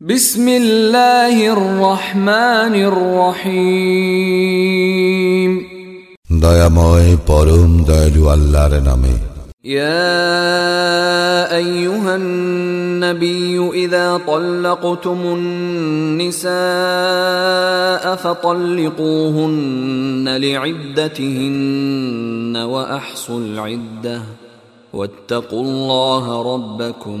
بسم الله الرحمن الرحيم দয়াময় পরম দয়ালু আল্লাহর নামে يا ايها النبي اذا طلقتم النساء فطلقوهن لعدتهن واحصوا العده واتقوا الله ربكم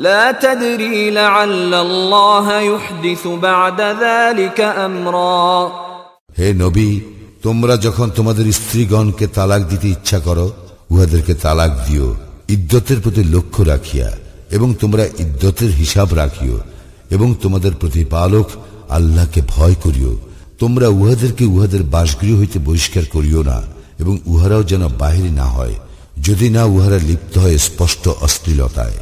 لا تدري لعل الله يحدث بعد ذلك امرا হে নবী তোমরা যখন তোমাদের স্ত্রীগণকে তালাক দিতে ইচ্ছা করো উহাদেরকে তালাক দিও ইদ্যতের প্রতি লক্ষ্য রাখিয়া এবং তোমরা ইদ্যতের হিসাব রাখিও এবং তোমাদের প্রতিপালক আল্লাহকে ভয় করিও তোমরা উহাদেরকে উহাদের বাসগৃহ হইতে বহিষ্কার করিও না এবং উহারাও যেন বাহির না হয় যদি না উহারা লিপ্ত হয় স্পষ্ট অশ্লীলতায়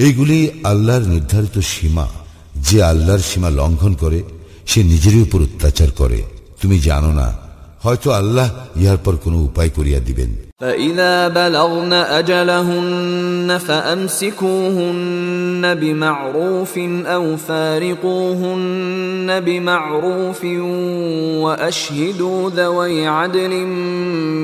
এইগুলি আল্লাহর নির্ধারিত সীমা। যে আল্লাহর সীমা লঙ্ঘন করে, সে নিজেরই উপর অত্যাচার করে। তুমি জানো না হয়তো আল্লাহ ইহার পর কোনো উপায় করিয়া দিবেন فإذا بلغن أجلهن فأمسكوهن بمعروف أو فارقوهن بمعروف وأشهدوا ذوي عدل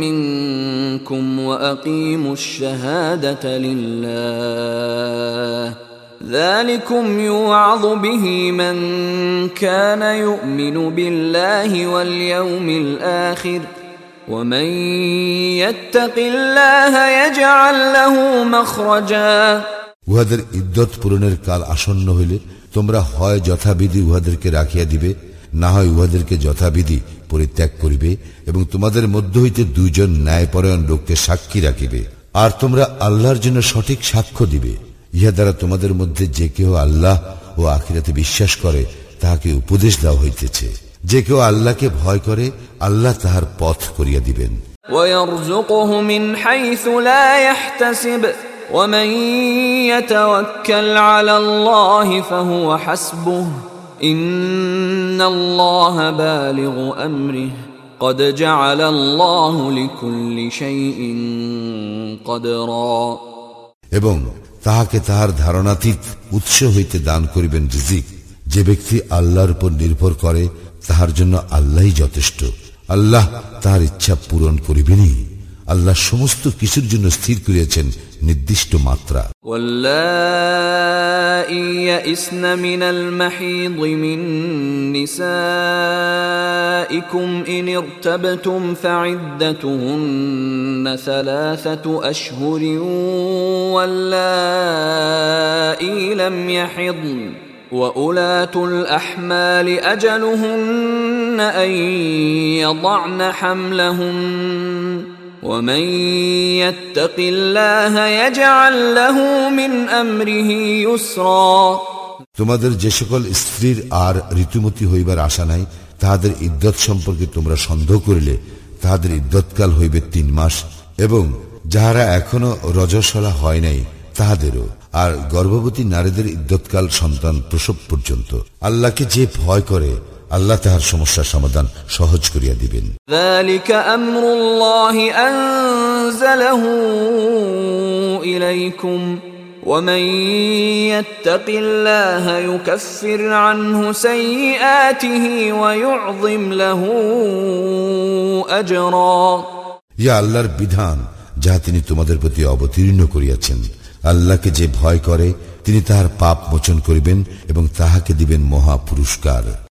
منكم وأقيموا الشهادة لله ذلكم يوعظ به من كان يؤمن بالله واليوم الآخر ومن يتق الله يجعل له مخرجا উহাদের ইদ্যত পূরণের কাল আসন্ন হইলে তোমরা হয় যথাবিধি উহাদেরকে রাখিয়া দিবে না হয় উহাদেরকে যথাবিধি পরিত্যাগ করিবে এবং তোমাদের মধ্য হইতে দুইজন ন্যায়পরায়ণ লোককে সাক্ষী রাখিবে আর তোমরা আল্লাহর জন্য সঠিক সাক্ষ্য দিবে ইহা দ্বারা তোমাদের মধ্যে যে কেউ আল্লাহ ও আখিরাতে বিশ্বাস করে তাহাকে উপদেশ দেওয়া হইতেছে যে কেউ আল্লাহকে ভয় করে আল্লাহ তাহার পথ করিয়া দিবেন ويرزقه من حيث لا يحتسب ومن يتوكل على الله فهو حسبه ان الله بالغ امره قد جعل الله لكل شيء قدرا এবং তাহাকে তাহার ধারণাতীত উৎস হইতে দান করিবেন রিজিক। যে ব্যক্তি আল্লাহর উপর নির্ভর করে, তাহার জন্য আল্লাহই যথেষ্ট। আল্লাহ তাহার ইচ্ছা পূরণ করিবেনই। আল্লাহ সমস্ত কিছুর জন্য স্থির করিয়াছেন নির্দিষ্ট মাত্রা واللائي يئسن من المحيض من نسائكم إن ارتبتم فعدتهن ثلاثة أشهر واللائي لم يحضن وأولاة الأحمال أجلهن أن يضعن حملهن ومن يتق الله يجعل له من امره يسرا তোমাদের যে সকল স্ত্রীর আর ঋতুমতি হইবার আশা নাই তাহাদের ইদ্যত সম্পর্কে তোমরা সন্দেহ করিলে তাহাদের ইদ্যৎকাল হইবে তিন মাস এবং যাহারা এখনো রজসলা হয় নাই তাহাদেরও আর গর্ভবতী নারীদের ইদ্যৎকাল সন্তান প্রসব পর্যন্ত আল্লাহকে যে ভয় করে আল্লাহ তাহার সমস্যার সমাধান সহজ করিয়া দিবেন ذلك امر الله انزله اليكم ومن يتق الله يكفر عنه سيئاته ويعظم له اجرا ইয়া আল্লাহর বিধান যাহা তিনি তোমাদের প্রতি অবতীর্ণ করিয়াছেন আল্লাহকে যে ভয় করে তিনি তাহার পাপ মোচন করিবেন এবং তাহাকে দিবেন মহা পুরস্কার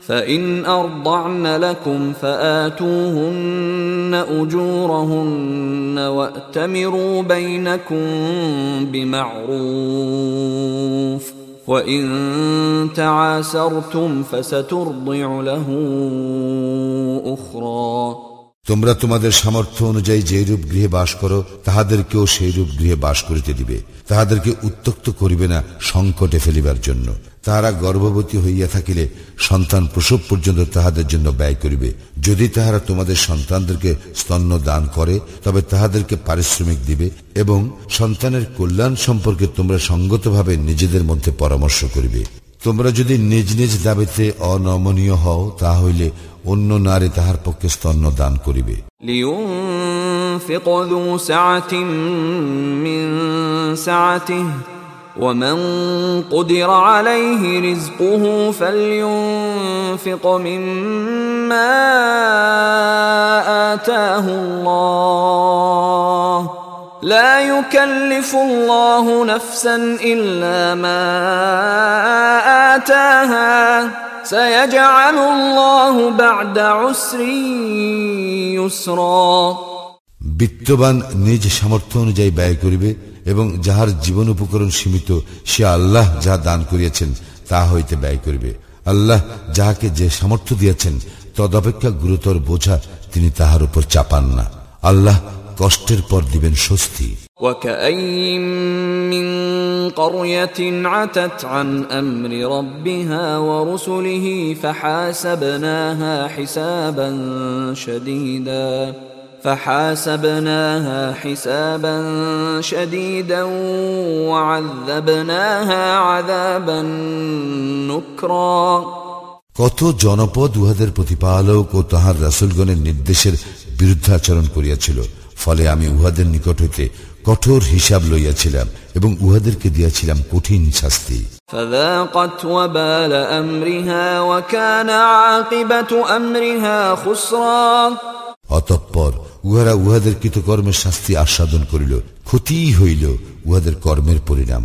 فإن أرضعن لكم فآتوهن أجورهن وأتمروا بينكم بمعروف وإن تعاسرتم فسترضع له তোমরা তোমাদের সামর্থ্য অনুযায়ী যে রূপ গৃহে বাস করো, তাহাদেরকেও সেই রূপ গৃহে বাস করিতে দিবে। তাহাদেরকে উত্তক্ত করিবে না সংকটে ফেলিবার জন্য। তাহারা গর্ভবতী হইয়া থাকিলে সন্তান প্রসব পর্যন্ত তাহাদের জন্য ব্যয় করিবে। যদি তাহারা তোমাদের সন্তানদেরকে স্তন্য দান করে, তবে তাহাদেরকে পারিশ্রমিক দিবে এবং সন্তানের কল্যাণ সম্পর্কে তোমরা সঙ্গতভাবে নিজেদের মধ্যে পরামর্শ করিবে। তোমরা যদি নিজ নিজ দাবিতে অনমনীয় হও তা হইলে অন্য নারী তাহার পক্ষে স্তন্য দান করিবে لينفق ذو سعة من سعته ومن قدر عليه رزقه فلينفق مما آتاه الله لا يكلف الله نفسا إلا ما آتاها سيجعل الله بعد عسر يسرا বিত্তবান নিজ সামর্থ্য অনুযায়ী ব্যয় করিবে এবং যাহার জীবন উপকরণ সীমিত সে আল্লাহ যাহা দান করিয়াছেন তা হইতে ব্যয় করিবে আল্লাহ যাহাকে যে সামর্থ্য দিয়েছেন তদপেক্ষা গুরুতর বোঝা তিনি তাহার উপর চাপান না আল্লাহ কষ্টের পর দিবেন স্বস্তি وكأين من قرية عتت عن أمر ربها ورسله فحاسبناها حسابا شديدا فحاسبناها حسابا شديدا وعذبناها عذابا نكرا কত জনপদ উহাদের প্রতিপালক ও তাহার রাসুলগণের নির্দেশের বিরুদ্ধাচরণ করিয়াছিল ফলে আমি উহাদের নিকট হইতে কঠোর হিসাব লইয়াছিলাম এবং উহাদেরকে দিয়াছিলাম কঠিন শাস্তি। অতঃপর উহারা উহাদের কৃতকর্মের শাস্তি আস্বাদন করিল ক্ষতি হইল উহাদের কর্মের পরিণাম।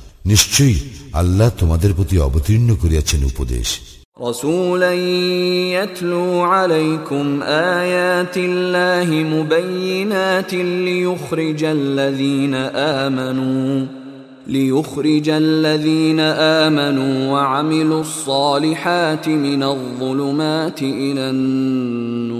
নিশ্চয়ই আল্লাহ তোমাদের প্রতি অবতীর্ণ করিয়াছেন উপদেশ رسولا يتلو عليكم آيات الله مبينات ليخرج الذين آمنوا ليخرج الذين آمنوا وعملوا الصالحات من الظلمات إلى النور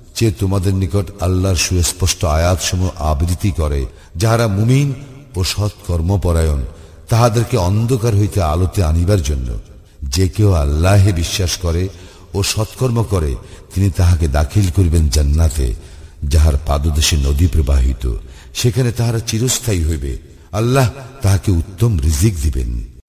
যে তোমাদের নিকট আল্লাহর সুস্পষ্ট আয়াতসমূহ আবৃত্তি করে, যাহারা মুমিন ও সৎকর্মপরায়ণ তাহাদেরকে অন্ধকার হইতে আলোতে আনিবার জন্য। যে কেউ আল্লাহে বিশ্বাস করে ও সৎকর্ম করে, তিনি তাহাকে দাখিল করিবেন জান্নাতে, যাহার পাদদেশে নদী প্রবাহিত। সেখানে তাহারা চিরস্থায়ী হইবে। আল্লাহ তাহাকে উত্তম রিজিক দিবেন।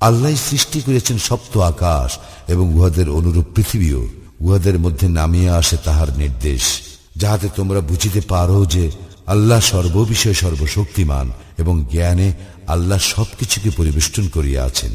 আল্লাহ সৃষ্টি করেছেন সপ্ত আকাশ এবং উহাদের অনুরূপ পৃথিবীও। উহাদের মধ্যে নামিয়া আসে তাহার নির্দেশ, যাহাতে তোমরা বুঝিতে পারো যে আল্লাহ সর্ববিষয়ে সর্বশক্তিমান এবং জ্ঞানে আল্লাহ সবকিছুকে পরিবেষ্টন করিয়া আছেন